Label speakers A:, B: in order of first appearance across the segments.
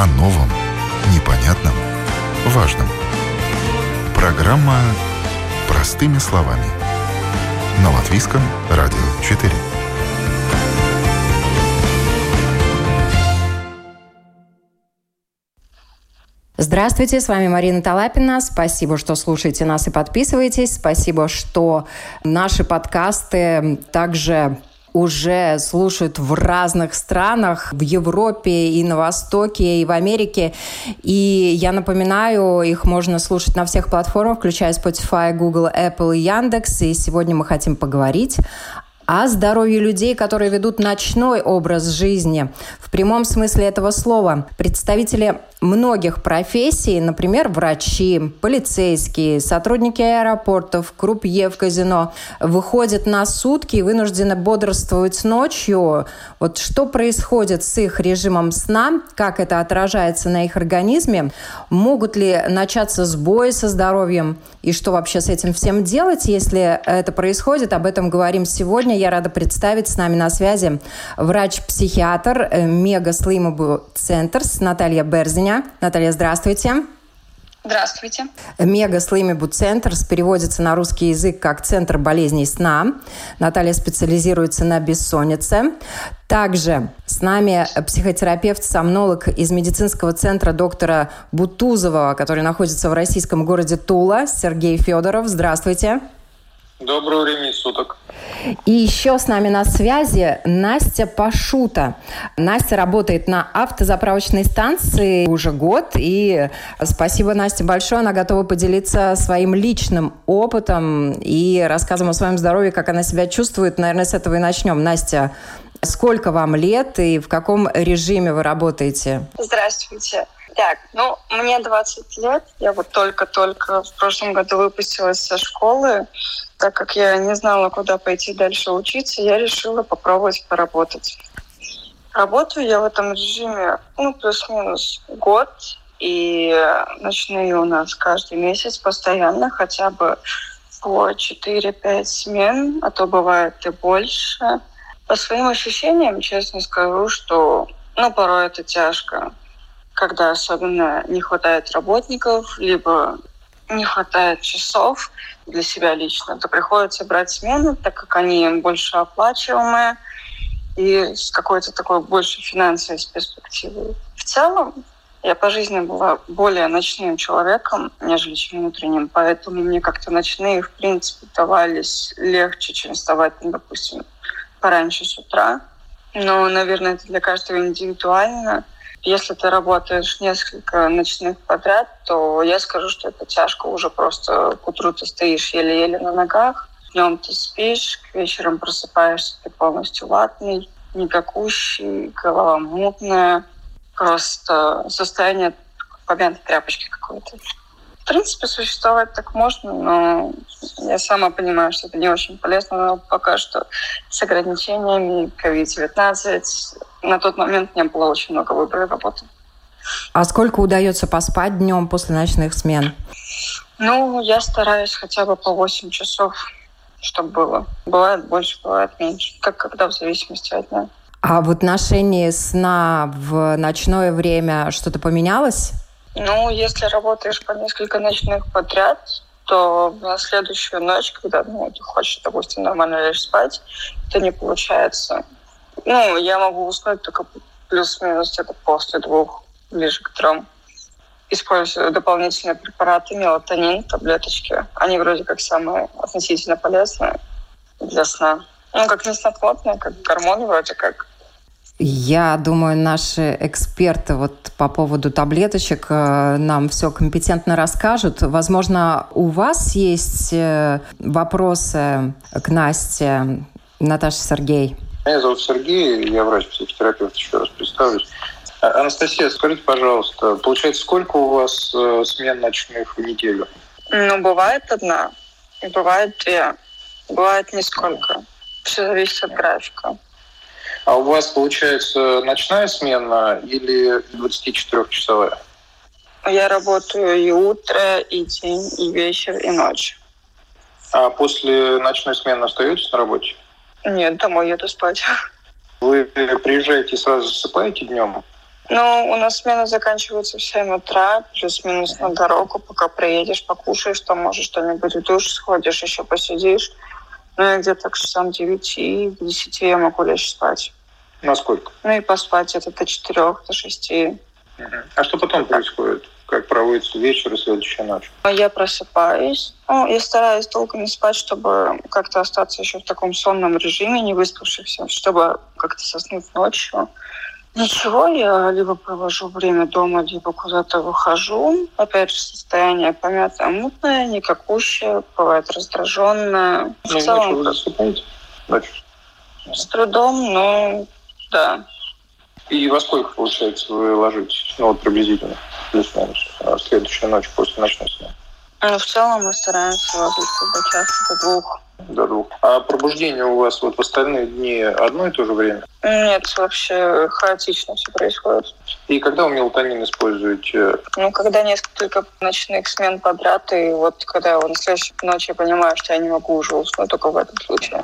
A: о новом, непонятном, важном. Программа «Простыми словами». На Латвийском радио 4.
B: Здравствуйте, с вами Марина Талапина. Спасибо, что слушаете нас и подписываетесь. Спасибо, что наши подкасты также уже слушают в разных странах, в Европе и на Востоке, и в Америке. И я напоминаю, их можно слушать на всех платформах, включая Spotify, Google, Apple и Яндекс. И сегодня мы хотим поговорить о здоровье людей, которые ведут ночной образ жизни. В прямом смысле этого слова. Представители многих профессий, например, врачи, полицейские, сотрудники аэропортов, крупье в казино, выходят на сутки и вынуждены бодрствовать ночью. Вот что происходит с их режимом сна, как это отражается на их организме, могут ли начаться сбои со здоровьем и что вообще с этим всем делать, если это происходит, об этом говорим сегодня. Я рада представить с нами на связи врач-психиатр э, Мега Слимобу Центрс Наталья Берзиня. Наталья, здравствуйте.
C: Здравствуйте.
B: Мега Слимибу Центр переводится на русский язык как Центр болезней сна. Наталья специализируется на бессоннице. Также с нами психотерапевт-сомнолог из медицинского центра доктора Бутузова, который находится в российском городе Тула, Сергей Федоров. Здравствуйте.
D: Доброго времени суток.
B: И еще с нами на связи Настя Пашута. Настя работает на автозаправочной станции уже год. И спасибо Насте большое. Она готова поделиться своим личным опытом и рассказом о своем здоровье, как она себя чувствует. Наверное, с этого и начнем. Настя, сколько вам лет и в каком режиме вы работаете?
C: Здравствуйте. Так, ну, мне 20 лет. Я вот только-только в прошлом году выпустилась со школы. Так как я не знала, куда пойти дальше учиться, я решила попробовать поработать. Работаю я в этом режиме, ну, плюс-минус год. И ночные у нас каждый месяц постоянно хотя бы по 4-5 смен, а то бывает и больше. По своим ощущениям, честно скажу, что ну, порой это тяжко когда особенно не хватает работников, либо не хватает часов для себя лично, то приходится брать смены, так как они больше оплачиваемые и с какой-то такой больше финансовой перспективой. В целом, я по жизни была более ночным человеком, нежели чем внутренним, поэтому мне как-то ночные, в принципе, давались легче, чем вставать, ну, допустим, пораньше с утра. Но, наверное, это для каждого индивидуально – если ты работаешь несколько ночных подряд, то я скажу, что это тяжко уже просто к утру ты стоишь еле-еле на ногах, днем ты спишь, к вечерам просыпаешься, ты полностью ватный, никакущий, голова мутная, просто состояние помятой тряпочки какой-то. В принципе, существовать так можно, но я сама понимаю, что это не очень полезно, но пока что с ограничениями COVID-19 на тот момент не было очень много выбора работы.
B: А сколько удается поспать днем после ночных смен?
C: Ну, я стараюсь хотя бы по 8 часов, чтобы было. Бывает больше, бывает меньше. Как когда, в зависимости от дня.
B: А в отношении сна в ночное время что-то поменялось?
C: Ну, если работаешь по несколько ночных подряд, то на следующую ночь, когда ну, ты хочешь, допустим, нормально лечь спать, это не получается. Ну, я могу уснуть только плюс-минус где-то после двух, ближе к трем. Использую дополнительные препараты, мелатонин, таблеточки. Они вроде как самые относительно полезные для сна. Ну, как не снотворные, как гормоны вроде как.
B: Я думаю, наши эксперты вот по поводу таблеточек э, нам все компетентно расскажут. Возможно, у вас есть э, вопросы к Насте, Наташа Сергей?
D: Меня зовут Сергей, я врач-психотерапевт, еще раз представлюсь. А, Анастасия, скажите, пожалуйста, получается, сколько у вас э, смен ночных в неделю?
C: Ну, бывает одна, и бывает две. Бывает нисколько. Все зависит от графика.
D: А у вас, получается, ночная смена или 24-часовая?
C: Я работаю и утро, и день, и вечер, и ночь.
D: А после ночной смены остаетесь на работе?
C: Нет, домой еду спать.
D: Вы приезжаете и сразу засыпаете днем?
C: Ну, у нас смена заканчивается в 7 утра, плюс-минус на дорогу, пока приедешь, покушаешь, там, может, что-нибудь в душ сходишь, еще посидишь. Ну, и где-то к часам 9 и к 10 я могу лечь спать.
D: Насколько?
C: Ну, и поспать это до 4, до 6.
D: А что потом происходит? Как проводится вечер и следующая ночь?
C: Я просыпаюсь. Ну, я стараюсь долго не спать, чтобы как-то остаться еще в таком сонном режиме, не выспавшихся, чтобы как-то соснуть ночью. Ничего, я либо провожу время дома, либо куда-то выхожу. Опять же, состояние помятое, мутное, никакущее, бывает раздраженное.
D: В ну, целом, вы засыпаете? Ночью?
C: С трудом, но да.
D: И во сколько, получается, вы ложитесь? Ну, вот приблизительно, плюс-минус, а следующая ночь после ночной смены?
C: Ну, в целом мы стараемся ложиться до часа, до двух.
D: До двух. А пробуждение у вас вот в остальные дни одно и то же время?
C: Нет, вообще хаотично все происходит.
D: И когда вы мелатонин используете?
C: Ну, когда несколько ночных смен подряд, и вот когда я на следующей ночи понимаю, что я не могу уже уснуть, только в этом случае.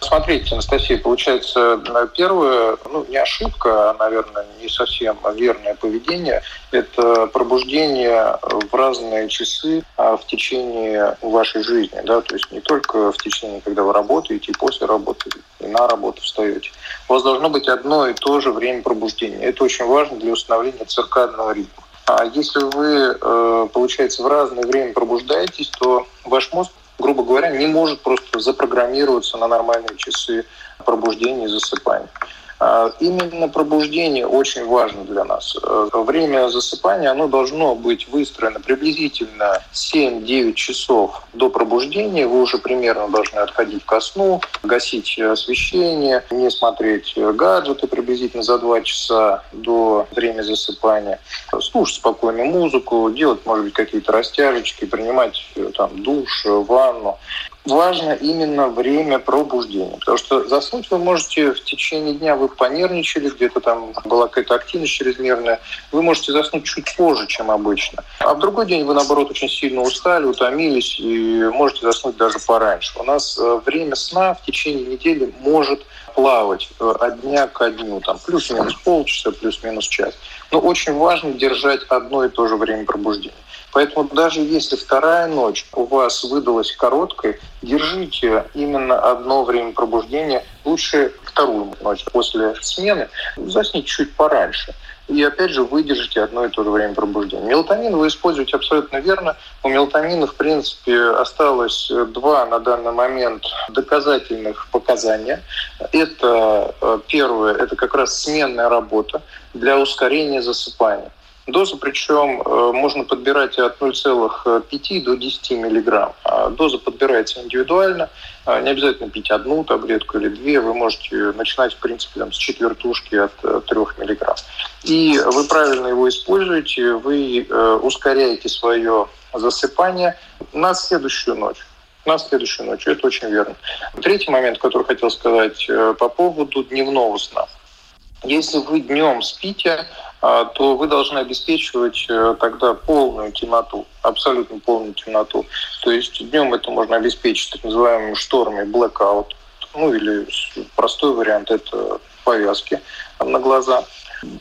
D: Смотрите, Анастасия, получается, первое, ну, не ошибка, а, наверное, не совсем верное поведение, это пробуждение в разные часы а в течение вашей жизни, да, то есть не только в течение, когда вы работаете, и после работы, и на работу встаете. У вас должно быть одно и то же время пробуждения. Это очень важно для установления циркадного ритма. А если вы, э, получается, в разное время пробуждаетесь, то ваш мозг грубо говоря, не может просто запрограммироваться на нормальные часы пробуждения и засыпания. А, именно пробуждение очень важно для нас. Э, время засыпания оно должно быть выстроено приблизительно 7-9 часов до пробуждения. Вы уже примерно должны отходить ко сну, гасить освещение, не смотреть гаджеты приблизительно за 2 часа до времени засыпания, слушать спокойную музыку, делать, может быть, какие-то растяжечки, принимать э, там душ, ванну важно именно время пробуждения. Потому что заснуть вы можете в течение дня, вы понервничали, где-то там была какая-то активность чрезмерная, вы можете заснуть чуть позже, чем обычно. А в другой день вы, наоборот, очень сильно устали, утомились и можете заснуть даже пораньше. У нас э, время сна в течение недели может плавать э, от дня к дню, там плюс-минус полчаса, плюс-минус час. Но очень важно держать одно и то же время пробуждения. Поэтому даже если вторая ночь у вас выдалась короткой, держите именно одно время пробуждения, лучше вторую ночь после смены, засните чуть пораньше. И опять же выдержите одно и то же время пробуждения. Мелатонин вы используете абсолютно верно. У мелатонина, в принципе, осталось два на данный момент доказательных показания. Это э, первое, это как раз сменная работа для ускорения засыпания. Доза, причем э, можно подбирать от 0,5 до 10 миллиграмм. А доза подбирается индивидуально. А, не обязательно пить одну таблетку или две. Вы можете начинать, в принципе, там, с четвертушки от 3 э, миллиграмм. И вы правильно его используете, вы э, ускоряете свое засыпание на следующую ночь на следующую ночь. Это очень верно. Третий момент, который хотел сказать по поводу дневного сна. Если вы днем спите, то вы должны обеспечивать э, тогда полную темноту, абсолютно полную темноту. То есть днем это можно обеспечить так называемыми шторами blackout, ну или простой вариант – это повязки на глаза.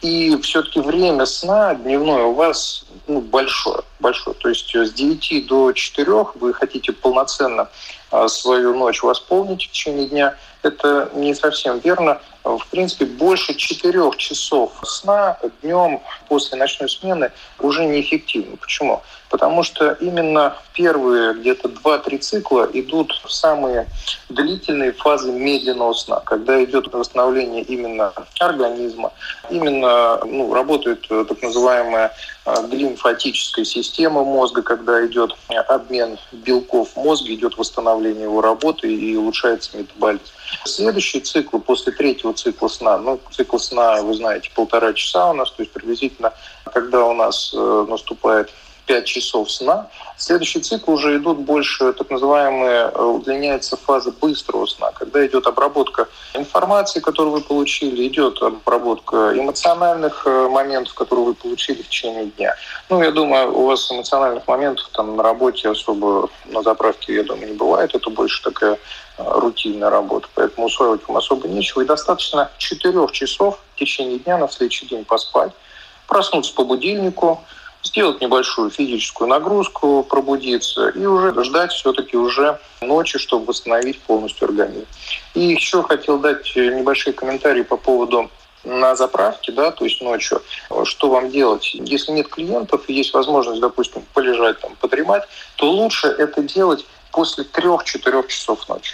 D: И все-таки время сна дневное у вас ну, большое, большое. То есть с 9 до 4 вы хотите полноценно а, свою ночь восполнить в течение дня. Это не совсем верно в принципе, больше четырех часов сна днем после ночной смены уже неэффективно. Почему? Потому что именно первые где-то 2-3 цикла идут в самые длительные фазы медленного сна, когда идет восстановление именно организма, именно ну, работает э, так называемая э, глимфатическая система мозга, когда идет обмен белков в мозге, идет восстановление его работы и улучшается метаболизм. Следующий цикл после третьего цикла сна, ну, цикл сна, вы знаете, полтора часа у нас, то есть приблизительно, когда у нас э, наступает 4-5 часов сна. Следующий цикл уже идут больше так называемые, э, удлиняется фаза быстрого сна, когда идет обработка информации, которую вы получили, идет обработка эмоциональных э, моментов, которые вы получили в течение дня. Ну, я думаю, у вас эмоциональных моментов там на работе особо на заправке, я думаю, не бывает. Это больше такая рутинная работа, поэтому усваивать вам особо нечего. И достаточно 4 часов в течение дня на следующий день поспать, проснуться по будильнику, сделать небольшую физическую нагрузку, пробудиться и уже ждать все-таки уже ночи, чтобы восстановить полностью организм. И еще хотел дать небольшие комментарии по поводу на заправке, да, то есть ночью, что вам делать? Если нет клиентов и есть возможность, допустим, полежать, там, подремать, то лучше это делать после трех-четырех часов ночи.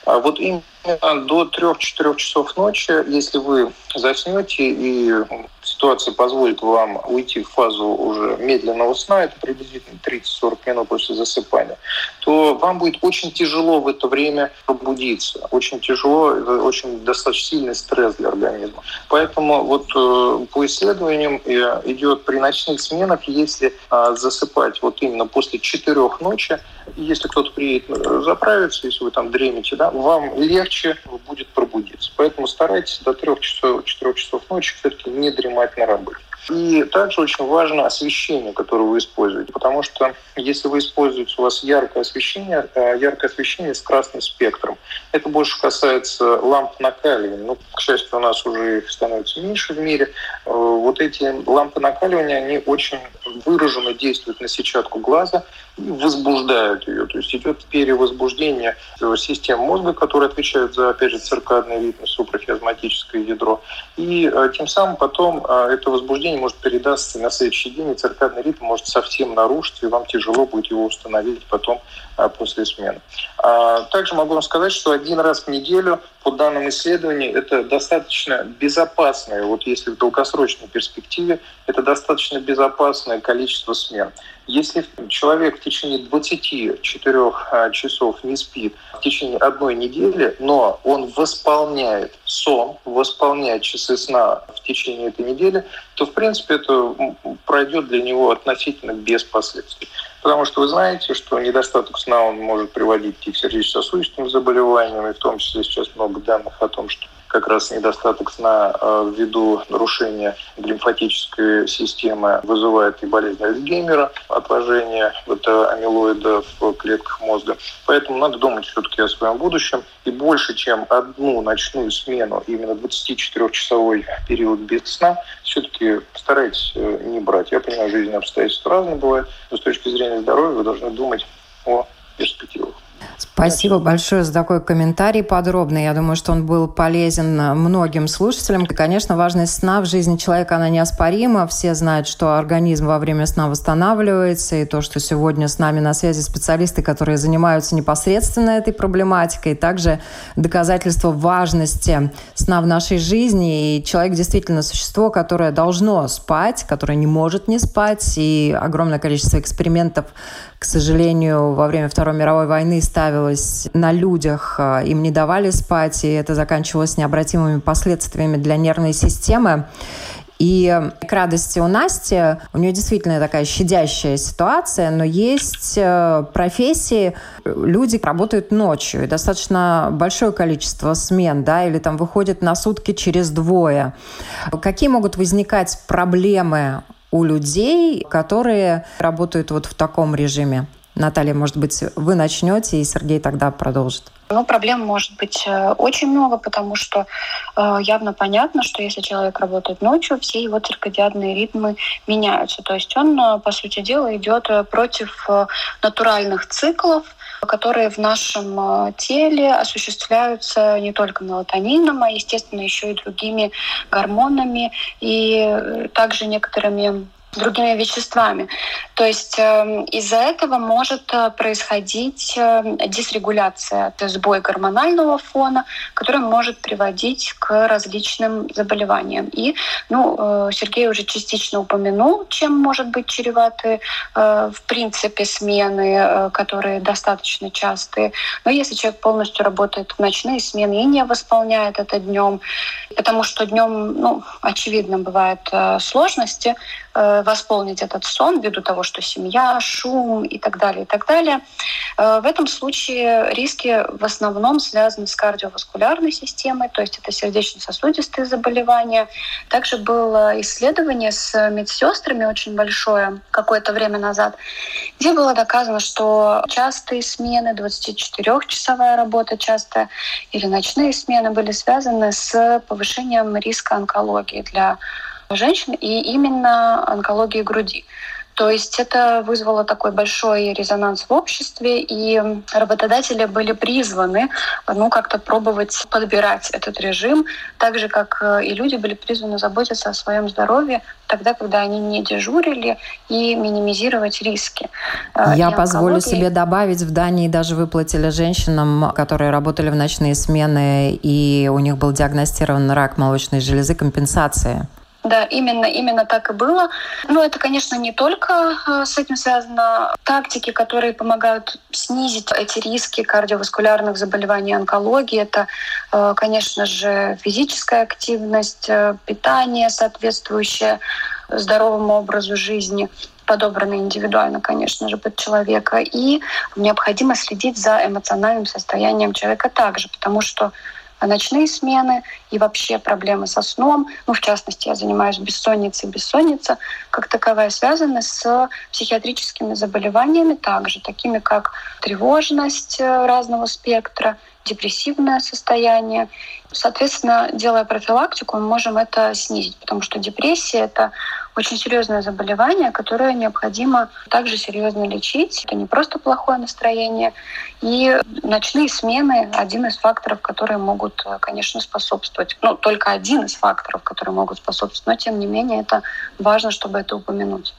D: А вот именно до 3-4 часов ночи, если вы заснете и ситуация позволит вам уйти в фазу уже медленного сна, это приблизительно 30-40 минут после засыпания, то вам будет очень тяжело в это время пробудиться. Очень тяжело, это очень достаточно сильный стресс для организма. Поэтому вот э, по исследованиям э, идет при ночных сменах, если э, засыпать вот именно после 4 ночи, если кто-то приедет заправиться, если вы там дремете, да, вам легче будет пробудиться. Поэтому старайтесь до 3 часов, 4 часов ночи все-таки не дремать на работе. И также очень важно освещение, которое вы используете, потому что если вы используете у вас яркое освещение, э, яркое освещение с красным спектром, это больше касается ламп накаливания. Ну, к счастью, у нас уже их становится меньше в мире. Э, вот эти лампы накаливания, они очень выраженно действуют на сетчатку глаза и возбуждают ее. То есть идет перевозбуждение систем мозга, которые отвечают за, опять же, циркадный ритм, супрахиазматическое ядро. И э, тем самым потом это возбуждение возбуждение может передаться на следующий день, и циркадный ритм может совсем нарушиться, и вам тяжело будет его установить потом после смены. А, также могу вам сказать, что один раз в неделю по данным исследований это достаточно безопасное, вот если в долгосрочной перспективе, это достаточно безопасное количество смен. Если человек в течение 24 а, часов не спит в течение одной недели, но он восполняет сон, восполняет часы сна в течение этой недели, то, в принципе, это пройдет для него относительно без последствий. Потому что вы знаете, что недостаток сна он может приводить и к сердечно-сосудистым заболеваниям, и в том числе сейчас много данных о том, что как раз недостаток сна э, ввиду нарушения лимфатической системы вызывает и болезнь Альцгеймера, отложение бета-амилоида в клетках мозга. Поэтому надо думать все-таки о своем будущем. И больше, чем одну ночную смену, именно 24-часовой период без сна, все-таки старайтесь э, не брать. Я понимаю, жизненные обстоятельства разные бывают, но с точки зрения здоровья вы должны думать о перспективах.
B: Спасибо большое за такой комментарий подробный. Я думаю, что он был полезен многим слушателям. И, конечно, важность сна в жизни человека, она неоспорима. Все знают, что организм во время сна восстанавливается, и то, что сегодня с нами на связи специалисты, которые занимаются непосредственно этой проблематикой, также доказательство важности сна в нашей жизни. И человек действительно существо, которое должно спать, которое не может не спать, и огромное количество экспериментов к сожалению, во время Второй мировой войны ставилось на людях, а, им не давали спать, и это заканчивалось необратимыми последствиями для нервной системы. И к радости у Насти, у нее действительно такая щадящая ситуация, но есть э, профессии, люди работают ночью, и достаточно большое количество смен, да, или там выходят на сутки через двое. Какие могут возникать проблемы у людей, которые работают вот в таком режиме? Наталья, может быть, вы начнете, и Сергей тогда продолжит.
E: Ну, проблем может быть э, очень много, потому что э, явно понятно, что если человек работает ночью, все его циркадианные ритмы меняются. То есть он, э, по сути дела, идет против натуральных циклов, которые в нашем теле осуществляются не только мелатонином, а, естественно, еще и другими гормонами и также некоторыми другими веществами. То есть э, из-за этого может э, происходить э, дисрегуляция, то есть сбой гормонального фона, который может приводить к различным заболеваниям. И ну, э, Сергей уже частично упомянул, чем может быть чреваты э, в принципе смены, которые достаточно частые. Но если человек полностью работает в ночные смены и не восполняет это днем, потому что днем, ну, очевидно, бывают сложности восполнить этот сон ввиду того, что семья, шум и так далее, и так далее. Э, в этом случае риски в основном связаны с кардиоваскулярной системой, то есть это сердечно-сосудистые заболевания. Также было исследование с медсестрами очень большое какое-то время назад, где было доказано, что частые смены, 24-часовая работа часто или ночные смены были связаны с повышением риска онкологии для женщин и именно онкологии груди. То есть это вызвало такой большой резонанс в обществе, и работодатели были призваны ну, как-то пробовать подбирать этот режим, так же, как э, и люди были призваны заботиться о своем здоровье тогда, когда они не дежурили, и минимизировать риски.
B: Э, Я и позволю себе добавить, в Дании даже выплатили женщинам, которые работали в ночные смены, и у них был диагностирован рак молочной железы, компенсации.
E: Да, именно, именно так и было. Но это, конечно, не только э, с этим связано. Тактики, которые помогают снизить эти риски кардиоваскулярных заболеваний, онкологии, это, э, конечно же, физическая активность, э, питание соответствующее здоровому образу жизни подобраны индивидуально, конечно же, под человека. И необходимо следить за эмоциональным состоянием человека также, потому что ночные смены и вообще проблемы со сном. Ну, в частности, я занимаюсь бессонницей. Бессонница как таковая связана с психиатрическими заболеваниями также, такими как тревожность э, разного спектра, депрессивное состояние. Соответственно, делая профилактику, мы можем это снизить, потому что депрессия — это очень серьезное заболевание, которое необходимо также серьезно лечить. Это не просто плохое настроение. И ночные смены — один из факторов, которые могут, конечно, способствовать. Ну, только один из факторов, которые могут способствовать. Но, тем не менее, это важно, чтобы это упомянуть.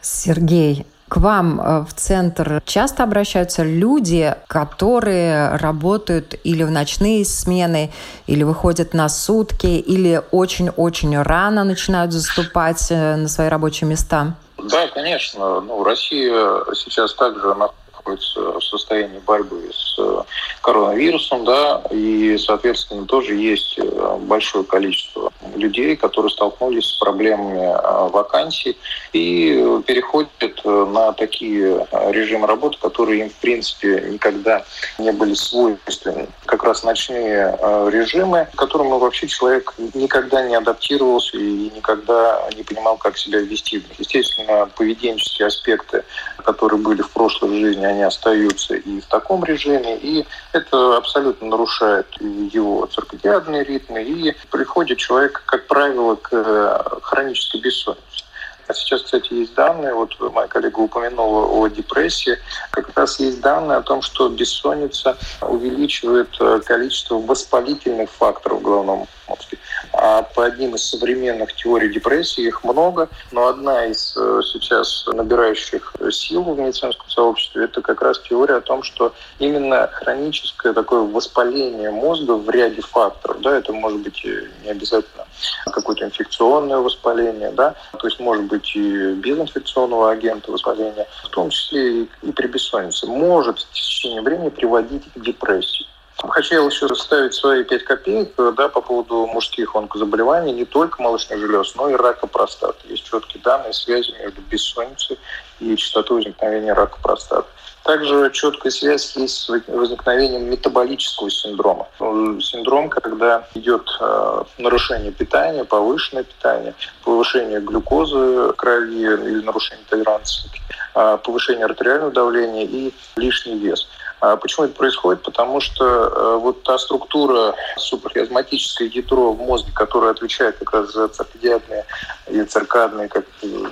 B: Сергей, к вам э, в центр часто обращаются люди, которые работают или в ночные смены, или выходят на сутки, или очень-очень рано начинают заступать э, на свои рабочие места?
D: Да, конечно. Ну, Россия сейчас также находится в состоянии борьбы с э, коронавирусом, да, и, соответственно, тоже есть э, большое количество людей, которые столкнулись с проблемами э, вакансий и переходят на такие режимы работы, которые им, в принципе, никогда не были свойственны. Как раз ночные режимы, к которым вообще человек никогда не адаптировался и никогда не понимал, как себя вести. Естественно, поведенческие аспекты, которые были в прошлой жизни, они остаются и в таком режиме, и это абсолютно нарушает его циркадиадные ритмы, и приходит человек, как правило, к э, хронической бессоннице. А сейчас, кстати, есть данные, вот моя коллега упомянула о депрессии, как раз есть данные о том, что бессонница увеличивает э, количество воспалительных факторов в головном мозге. А по одним из современных теорий депрессии их много, но одна из э, сейчас набирающих силу в медицинском сообществе это как раз теория о том, что именно хроническое такое воспаление мозга в ряде факторов, да, это может быть не обязательно какое-то инфекционное воспаление, да, то есть может быть и без инфекционного агента воспаления, в том числе и при бессоннице, может в течение времени приводить к депрессии. Хотел еще расставить свои пять копеек да, по поводу мужских онкозаболеваний, не только молочных желез, но и рака простаты. Есть четкие данные связи между бессонницей и частотой возникновения рака простаты. Также четкая связь есть с возникновением метаболического синдрома. Синдром, когда идет э, нарушение питания, повышенное питание, повышение глюкозы в крови или нарушение толеранции, э, повышение артериального давления и лишний вес. А почему это происходит? Потому что э, вот та структура супрахиазматическое ядро в мозге, которая отвечает как раз за циркадиадные или циркадные, как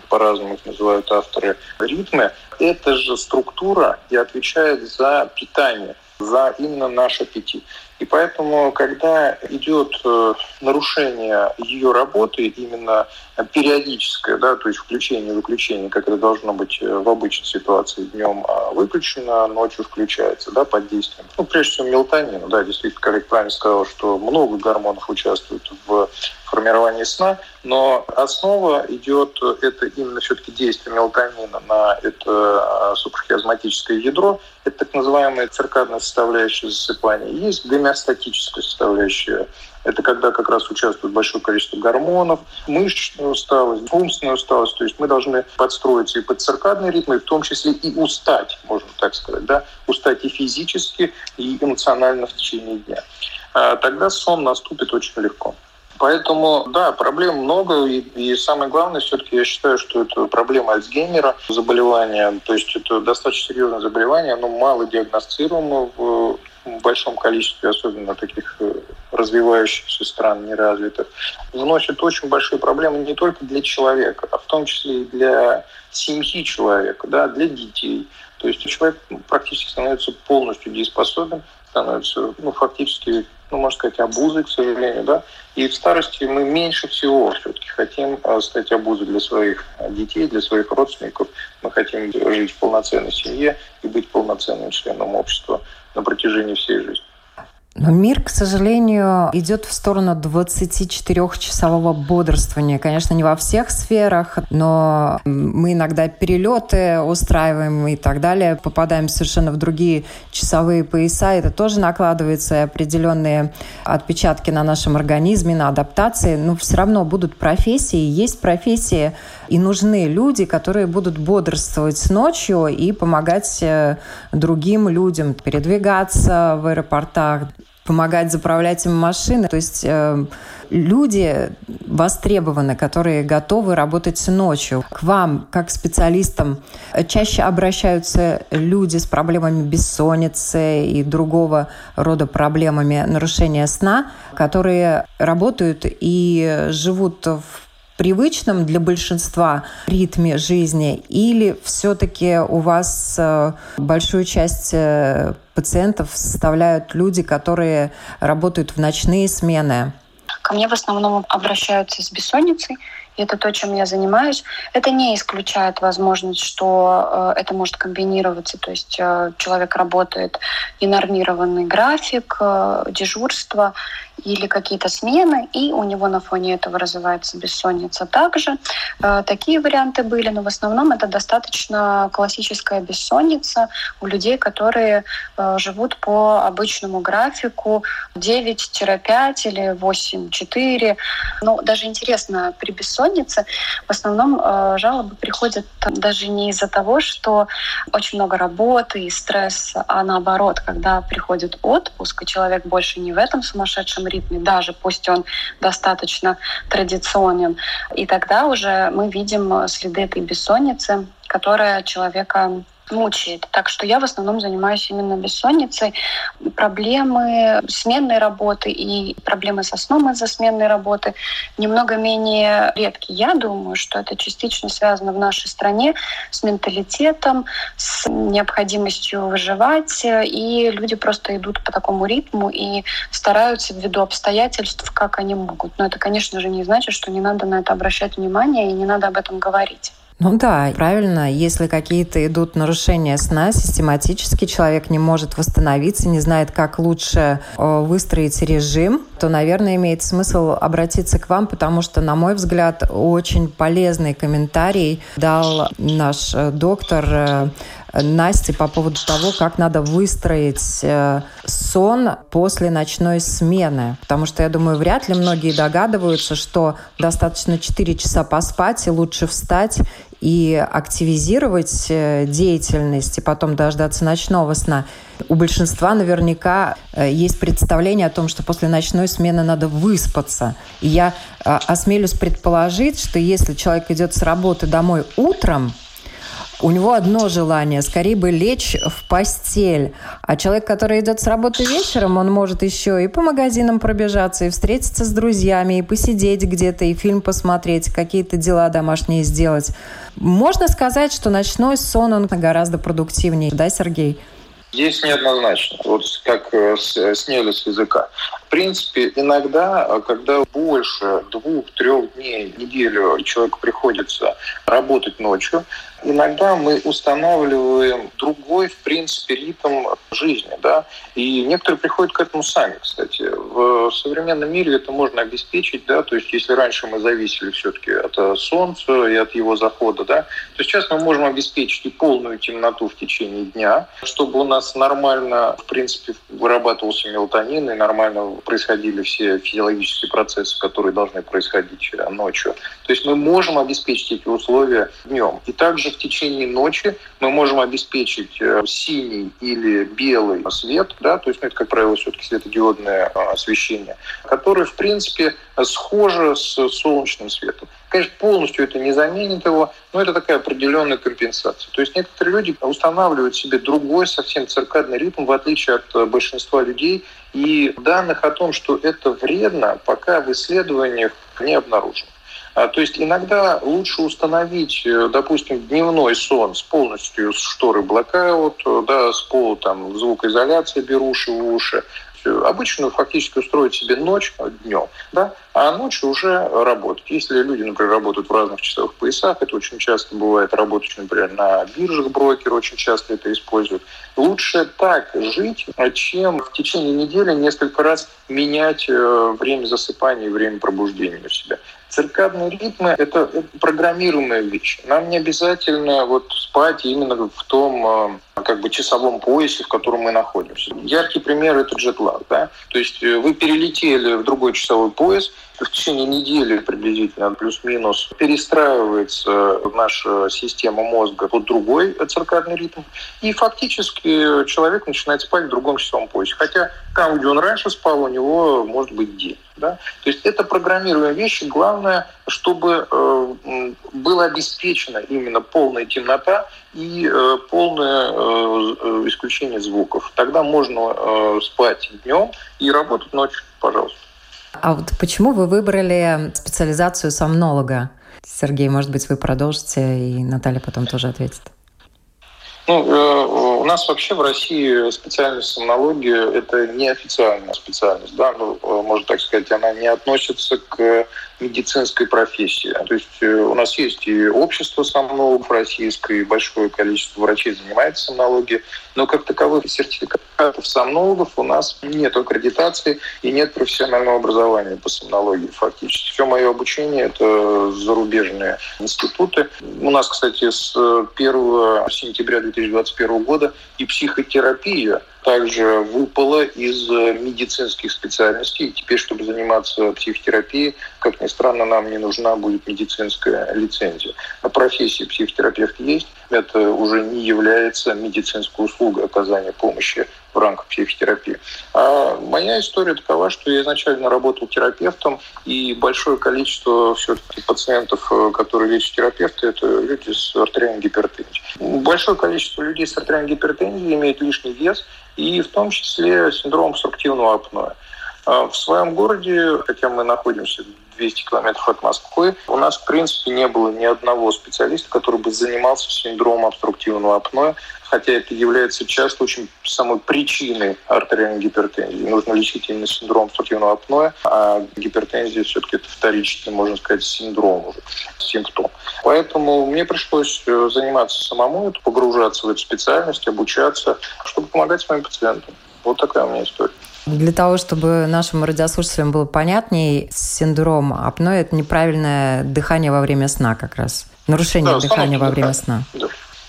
D: по-разному их называют авторы, ритмы, эта же структура и отвечает за питание, за именно наш аппетит. И поэтому, когда идет э, нарушение ее работы, именно периодическое, да, то есть включение-выключение, как это должно быть э, в обычной ситуации, днем а выключено, ночью включается, да, под действием. Ну, прежде всего, мелатонин, да, действительно, коллег правильно сказал, что много гормонов участвуют в формировании сна, но основа идет, это именно все-таки действие мелатонина на это а, супрахиазматическое ядро, Это так называемая циркадная составляющая засыпания. Есть гомеостатическая составляющая это когда как раз участвует большое количество гормонов, мышечная усталость, умственная усталость. То есть мы должны подстроиться и под циркадные ритмы, в том числе и устать, можно так сказать, да, устать и физически, и эмоционально в течение дня. А тогда сон наступит очень легко. Поэтому, да, проблем много, и, и самое главное, все-таки я считаю, что это проблема Альцгеймера, заболевание, то есть это достаточно серьезное заболевание, оно мало диагностируемо в большом количестве, особенно таких э, развивающихся стран, неразвитых, вносит очень большие проблемы не только для человека, а в том числе и для семьи человека, да, для детей. То есть человек практически становится полностью дееспособен, становится ну, фактически, ну, можно сказать, обузой, к сожалению, да. И в старости мы меньше всего все-таки хотим э, стать обузой для своих детей, для своих родственников. Мы хотим жить в полноценной семье и быть полноценным членом общества на протяжении всей жизни.
B: Но мир, к сожалению, идет в сторону 24-часового бодрствования. Конечно, не во всех сферах, но мы иногда перелеты устраиваем и так далее, попадаем совершенно в другие часовые пояса. Это тоже накладывается определенные отпечатки на нашем организме, на адаптации. Но все равно будут профессии, есть профессии, и нужны люди, которые будут бодрствовать ночью и помогать э, другим людям передвигаться в аэропортах, помогать заправлять им машины. То есть э, люди востребованы, которые готовы работать ночью. К вам, как специалистам, чаще обращаются люди с проблемами бессонницы и другого рода проблемами нарушения сна, которые работают и живут в привычном для большинства ритме жизни, или все-таки у вас э, большую часть э, пациентов составляют люди, которые работают в ночные смены?
E: Ко мне в основном обращаются с бессонницей, и это то, чем я занимаюсь. Это не исключает возможность, что э, это может комбинироваться, то есть э, человек работает ненормированный график, э, дежурство, или какие-то смены, и у него на фоне этого развивается бессонница также. Э, такие варианты были, но в основном это достаточно классическая бессонница у людей, которые э, живут по обычному графику 9-5 или 8-4. Ну, даже интересно, при бессоннице в основном э, жалобы приходят даже не из-за того, что очень много работы и стресса, а наоборот, когда приходит отпуск, и человек больше не в этом сумасшедшем ритме, даже пусть он достаточно традиционен. И тогда уже мы видим следы этой бессонницы, которая человека мучает. Так что я в основном занимаюсь именно бессонницей. Проблемы сменной работы и проблемы со сном из-за сменной работы немного менее редкие. Я думаю, что это частично связано в нашей стране с менталитетом, с необходимостью выживать, и люди просто идут по такому ритму и стараются ввиду обстоятельств, как они могут. Но это, конечно же, не значит, что не надо на это обращать внимание и не надо об этом говорить.
B: Ну да, правильно. Если какие-то идут нарушения сна, систематически человек не может восстановиться, не знает, как лучше э, выстроить режим, то, наверное, имеет смысл обратиться к вам, потому что, на мой взгляд, очень полезный комментарий дал наш э, доктор э, Насте по поводу того, как надо выстроить сон после ночной смены. Потому что, я думаю, вряд ли многие догадываются, что достаточно 4 часа поспать и лучше встать и активизировать э, деятельность и потом дождаться ночного сна. У большинства наверняка э, есть представление о том, что после ночной смены надо выспаться. И я осмелюсь предположить, что если человек идет с работы домой утром, у него одно желание, скорее бы лечь в постель. А человек, который идет с работы вечером, он может еще и по магазинам пробежаться, и встретиться с друзьями, и посидеть где-то, и фильм посмотреть, какие-то дела домашние сделать. Можно сказать, что ночной сон, он гораздо продуктивнее, да, Сергей?
D: Здесь неоднозначно, вот как э, сняли с языка. В принципе, иногда, когда больше двух-трех дней в неделю человеку приходится работать ночью, иногда мы устанавливаем другой, в принципе, ритм жизни. Да? И некоторые приходят к этому сами, кстати. В современном мире это можно обеспечить. Да? То есть если раньше мы зависели все-таки от Солнца и от его захода, да, то сейчас мы можем обеспечить и полную темноту в течение дня, чтобы у нас нормально, в принципе, вырабатывался мелатонин и нормально происходили все физиологические процессы, которые должны происходить ночью. То есть мы можем обеспечить эти условия днем. И также в течение ночи мы можем обеспечить э, синий или белый свет, да, то есть ну, это, как правило, все-таки светодиодное а, освещение, которое, в принципе, схоже с солнечным светом. Конечно, полностью это не заменит его, но это такая определенная компенсация. То есть некоторые люди устанавливают себе другой совсем циркадный ритм, в отличие от э, большинства людей. И данных о том, что это вредно, пока в исследованиях не обнаружено. А, то есть иногда лучше установить, э, допустим, дневной сон с полностью шторы блокаут, э, да, с полу там звукоизоляции беруши в уши, обычно фактически устроить себе ночь днем, да, а ночью уже работать. Если люди, например, работают в разных часовых поясах, это очень часто бывает, работать, например, на биржах брокеры очень часто это используют. Лучше так жить, чем в течение недели несколько раз менять э, время засыпания и время пробуждения у себя. Циркадные ритмы — это, программируемая вещь. Нам не обязательно вот спать именно в том э, как бы часовом поясе, в котором мы находимся. Яркий пример — это джетлаг. Да? То есть э, вы перелетели в другой часовой пояс, в течение недели приблизительно, плюс-минус, перестраивается наша система мозга под другой циркадный ритм. И фактически человек начинает спать в другом часовом поясе. Хотя там, где он раньше спал, у него может быть день. Да? То есть это программируемые вещи. Главное, чтобы э, была обеспечена именно полная темнота и э, полное э, исключение звуков. Тогда можно э, спать днем и работать ночью, пожалуйста.
B: А вот почему вы выбрали специализацию сомнолога? Сергей, может быть, вы продолжите, и Наталья потом тоже ответит.
D: Ну, э, у нас вообще в России специальность сомнология – это неофициальная специальность. Да? Ну, э, можно так сказать, она не относится к медицинской профессии. То есть э, у нас есть и общество сомнологов российское, и большое количество врачей занимается сомнологией, но как таковых сертификатов сомнологов у нас нет аккредитации и нет профессионального образования по сомнологии фактически. Все мое обучение – это зарубежные институты. У нас, кстати, с 1 сентября 2021 года и психотерапия также выпала из э, медицинских специальностей. И теперь, чтобы заниматься психотерапией, как ни странно, нам не нужна будет медицинская лицензия. А профессия психотерапевт есть, это уже не является медицинской услугой оказания помощи в рамках психотерапии. А моя история такова, что я изначально работал терапевтом, и большое количество все-таки пациентов, э, которые лечат терапевты, это люди с артериальной гипертензией. Большое количество людей с артериальной гипертензией имеет лишний вес, и в том числе синдром обструктивного апноэ. А в своем городе, хотя мы находимся 200 километров от Москвы, у нас, в принципе, не было ни одного специалиста, который бы занимался синдромом обструктивного апноэ, хотя это является часто очень самой причиной артериальной гипертензии. Нужно лечить именно синдром обструктивного апноэ, а гипертензия все-таки это вторичный, можно сказать, синдром уже, симптом. Поэтому мне пришлось э, заниматься самому, погружаться в эту специальность, обучаться, чтобы помогать своим пациентам. Вот такая у меня история.
B: Для того, чтобы нашим радиослушателям было понятней, синдром апноэ – это неправильное дыхание во время сна как раз. Нарушение да, дыхания во время сна. Да.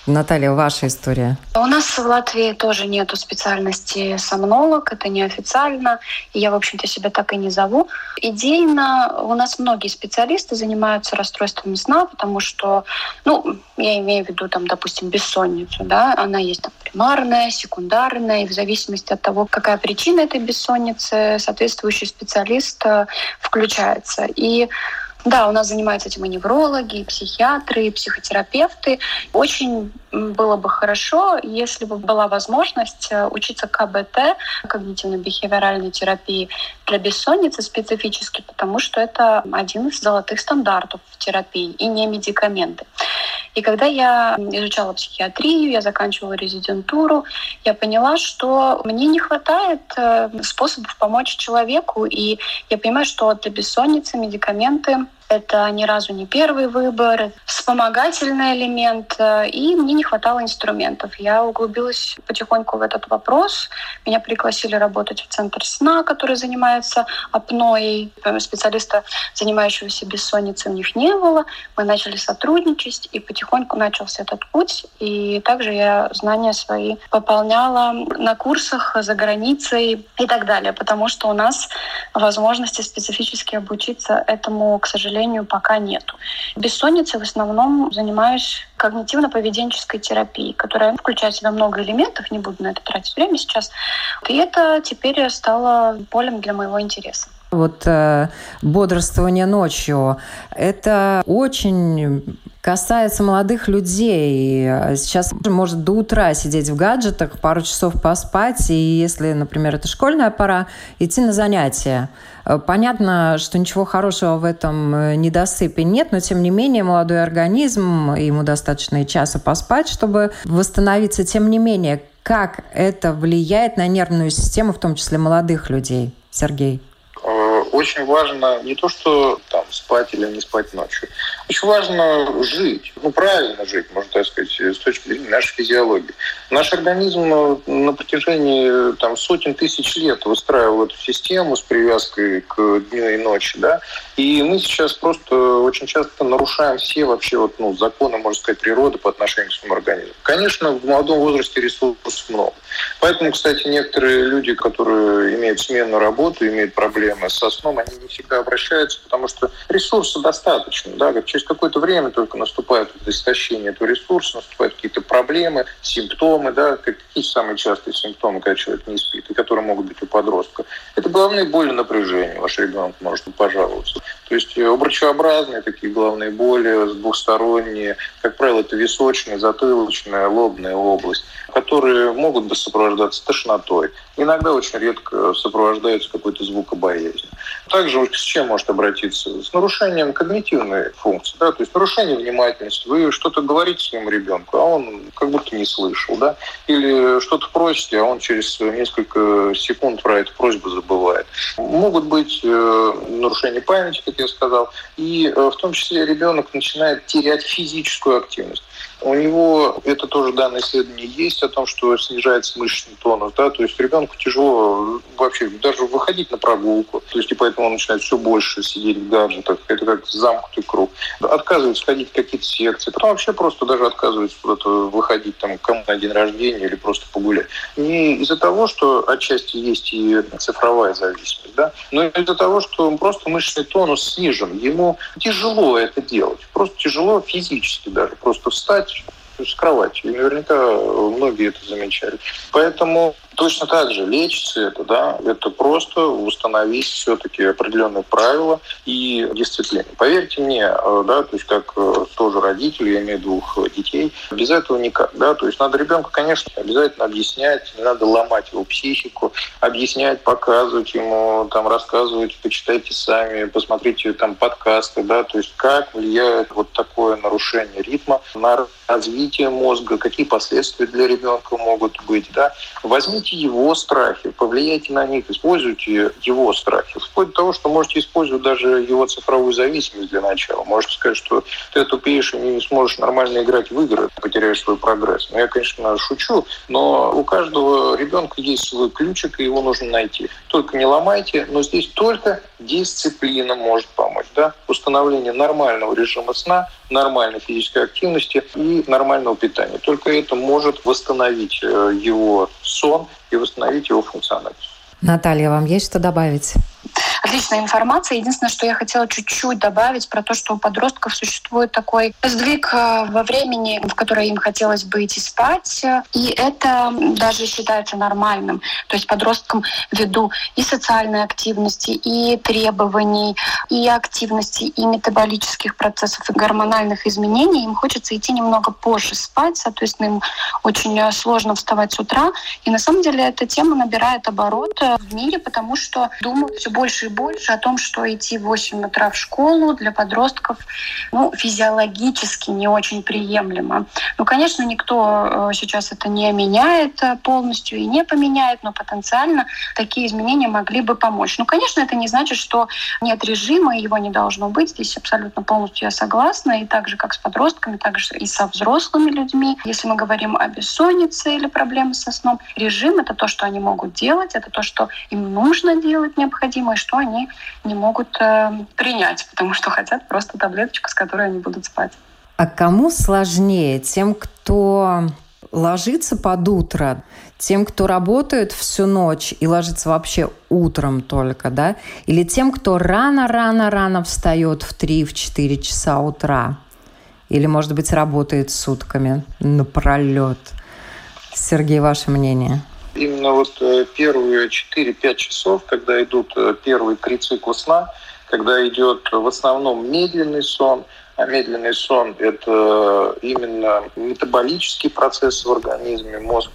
B: Наталья, ваша история.
E: У нас в Латвии тоже нету специальности сомнолог, это неофициально, я, в общем-то, себя так и не зову. Идейно у нас многие специалисты занимаются расстройствами сна, потому что, ну, я имею в виду, там, допустим, бессонницу, да, она есть там примарная, секундарная, и в зависимости от того, какая причина этой бессонницы, соответствующий специалист э, включается. И да, у нас занимаются этим и неврологи, и психиатры, и психотерапевты. Очень было бы хорошо, если бы была возможность э, учиться КБТ, когнитивно-бихевиоральной терапии для бессонницы специфически, потому что это один из золотых стандартов в терапии и не медикаменты. И когда я изучала психиатрию, я заканчивала резидентуру, я поняла, что мне не хватает э, способов помочь человеку, и я понимаю, что для бессонницы медикаменты это ни разу не первый выбор, вспомогательный элемент, э, и мне не хватало инструментов. Я углубилась потихоньку в этот вопрос. Меня пригласили работать в центр сна, который занимается апноей. Специалиста, занимающегося бессонницей, у них не было. Мы начали сотрудничать, и потихоньку начался этот путь. И также я знания свои пополняла на курсах за границей и так далее, потому что у нас возможности специфически обучиться этому, к сожалению, сожалению, пока нету. Бессонницей в основном занимаюсь когнитивно-поведенческой терапией, которая включает в себя много элементов, не буду на это тратить время сейчас. И это теперь стало полем для моего интереса.
B: Вот э, бодрствование ночью – это очень касается молодых людей. Сейчас может до утра сидеть в гаджетах, пару часов поспать, и если, например, это школьная пора, идти на занятия. Понятно, что ничего хорошего в этом э, недосыпе нет, но тем не менее молодой организм, ему достаточно и часа поспать, чтобы восстановиться. Тем не менее, как это влияет на нервную систему, в том числе молодых людей? Сергей
D: очень важно не то, что там спать или не спать ночью. Очень важно жить, ну правильно жить, можно так сказать, с точки зрения нашей физиологии. Наш организм э, на протяжении там, сотен тысяч лет выстраивал эту систему с привязкой к дню и ночи, да, и мы сейчас просто очень часто нарушаем все вообще вот, ну, законы, можно сказать, природы по отношению к своему организму. Конечно, в молодом возрасте ресурсов много. Поэтому, кстати, некоторые люди, которые имеют сменную работу, имеют проблемы со сном, они не всегда обращаются, потому что ресурса достаточно. Да? Через какое-то время только наступает истощение этого ресурса, наступают какие-то проблемы, симптомы. Да? Какие самые частые симптомы, когда человек не спит, и которые могут быть у подростка? Это головные боли, напряжение. Ваш ребенок может пожаловаться. То есть обручеобразные такие головные боли, двухсторонние. Как правило, это височная, затылочная, лобная область, которые могут сопровождаться тошнотой. Иногда очень редко сопровождаются какой-то звукобоязнью. Также с чем может обратиться? С нарушением когнитивной функции, да, то есть нарушение внимательности. Вы что-то говорите своему ребенку, а он как будто не слышал, да, или что-то просите, а он через несколько секунд про эту просьбу забывает. Могут быть э, нарушения памяти, я сказал, и э, в том числе ребенок начинает терять физическую активность. У него, это тоже данные исследования есть, о том, что снижается мышечный тонус. Да? То есть ребенку тяжело вообще даже выходить на прогулку. То есть и поэтому он начинает все больше сидеть в гаджетах. Это как замкнутый круг. Отказывается ходить в какие-то секции. Потом вообще просто даже отказывается куда-то выходить там кому на день рождения или просто погулять. Не из-за того, что отчасти есть и цифровая зависимость, да? но из-за того, что просто мышечный тонус снижен. Ему тяжело это делать. Просто тяжело физически даже. Просто встать с кровати. И наверняка многие это замечали. Поэтому Точно так же лечится это, да, это просто установить все-таки определенные правила и дисциплину. Поверьте мне, э, да, то есть как э, тоже родители, я имею двух детей, без этого никак, да, то есть надо ребенку, конечно, обязательно объяснять, не надо ломать его психику, объяснять, показывать ему, там, рассказывать, почитайте сами, посмотрите там подкасты, да, то есть как влияет вот такое нарушение ритма на развитие мозга, какие последствия для ребенка могут быть, да. Возьмите Используйте его страхи, повлияйте на них, используйте его страхи. Вплоть до того, что можете использовать даже его цифровую зависимость для начала. Можете сказать, что ты тупеешь и не сможешь нормально играть в игры, потеряешь свой прогресс. Но ну, я, конечно, шучу, но у каждого ребенка есть свой ключик, и его нужно найти. Только не ломайте, но здесь только дисциплина может помочь. Да? Установление нормального режима сна, нормальной физической активности и нормального питания. Только это может восстановить э, его сон и восстановить его функциональность.
B: Наталья, вам есть что добавить?
E: Отличная информация. Единственное, что я хотела чуть-чуть добавить про то, что у подростков существует такой сдвиг э, во времени, в которое им хотелось бы идти спать. И это даже считается нормальным. То есть подросткам ввиду и социальной активности, и требований, и активности, и метаболических процессов, и гормональных изменений, им хочется идти немного позже спать, соответственно, им очень э, сложно вставать с утра. И на самом деле эта тема набирает оборот э, в мире, потому что думают все больше и больше о том, что идти в 8 утра в школу для подростков ну, физиологически не очень приемлемо. Ну, конечно, никто э, сейчас это не меняет полностью и не поменяет, но потенциально такие изменения могли бы помочь. Ну, конечно, это не значит, что нет режима, его не должно быть. Здесь абсолютно полностью я согласна. И так же, как с подростками, так же и со взрослыми людьми. Если мы говорим о бессоннице или проблемах со сном, режим — это то, что они могут делать, это то, что им нужно делать необходимо, и что они не могут э, принять, потому что хотят просто таблеточку, с которой они будут спать.
B: А кому сложнее? Тем, кто ложится под утро, тем, кто работает всю ночь и ложится вообще утром только, да? Или тем, кто рано-рано-рано встает в 3-4 часа утра? Или, может быть, работает сутками напролет? Сергей, ваше мнение?
D: Именно вот э, первые 4-5 часов, когда идут э, первые три цикла сна, когда идет в основном медленный сон, а медленный сон – это именно метаболический процесс в организме. Мозг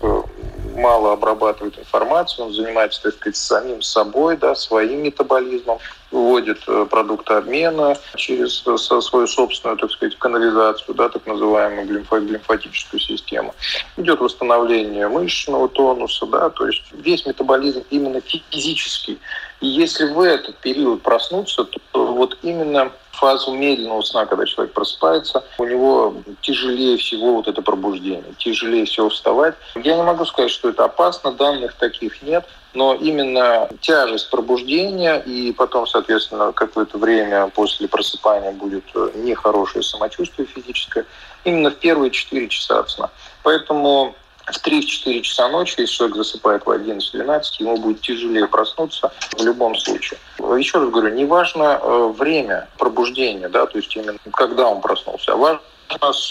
D: мало обрабатывает информацию, он занимается, так сказать, самим собой, да, своим метаболизмом, выводит э, продукты обмена через э, свою собственную, так сказать, канализацию, да, так называемую лимфатическую систему. Идет восстановление мышечного тонуса, да, то есть весь метаболизм именно физический. И если в этот период проснуться, то вот именно фазу медленного сна, когда человек просыпается, у него тяжелее всего вот это пробуждение, тяжелее всего вставать. Я не могу сказать, что это опасно, данных таких нет, но именно тяжесть пробуждения и потом, соответственно, какое-то время после просыпания будет нехорошее самочувствие физическое, именно в первые 4 часа сна. Поэтому в 3-4 часа ночи, если человек засыпает в 11-12, ему будет тяжелее проснуться в любом случае. Еще раз говорю, не важно э, время пробуждения, да, то есть именно когда он проснулся, а важно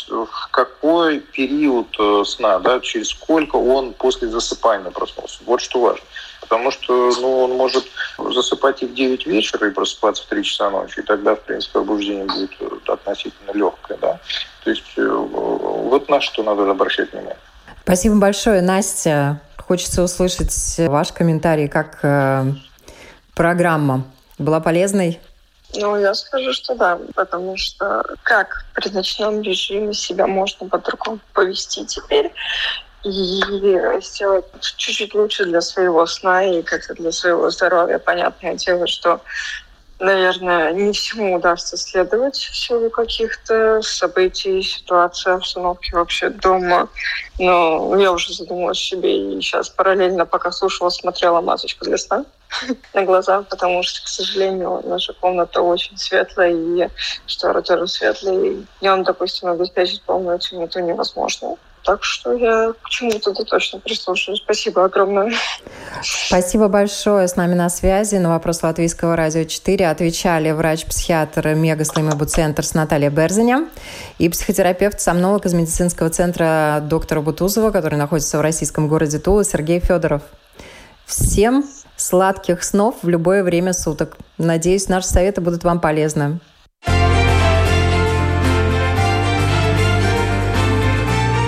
D: в какой период э, сна, да, через сколько он после засыпания проснулся. Вот что важно. Потому что ну, он может засыпать и в 9 вечера и просыпаться в 3 часа ночи, и тогда, в принципе, пробуждение будет э, относительно легкое. Да? То есть вот на что надо обращать внимание.
B: Спасибо большое, Настя. Хочется услышать ваш комментарий, как э, программа была полезной.
E: Ну, я скажу, что да, потому что как при ночном режиме себя можно по-другому повести теперь и сделать чуть-чуть лучше для своего сна и как-то для своего здоровья. Понятное дело, что наверное, не всему удастся следовать в силу каких-то событий, ситуаций, обстановки вообще дома. Но я уже задумалась себе и сейчас параллельно, пока слушала, смотрела масочку для сна на глаза, потому что, к сожалению, наша комната очень светлая, и шторы тоже светлые. И днем, допустим, обеспечить полную темноту невозможно. Так что я к чему-то точно прислушаюсь. Спасибо огромное.
B: Спасибо большое. С нами на связи на вопрос Латвийского радио 4 отвечали врач-психиатр Мегаслим Центр с Натальей Берзиня и психотерапевт сомнолог из медицинского центра доктора Бутузова, который находится в российском городе Тула, Сергей Федоров. Всем сладких снов в любое время суток. Надеюсь, наши советы будут вам полезны.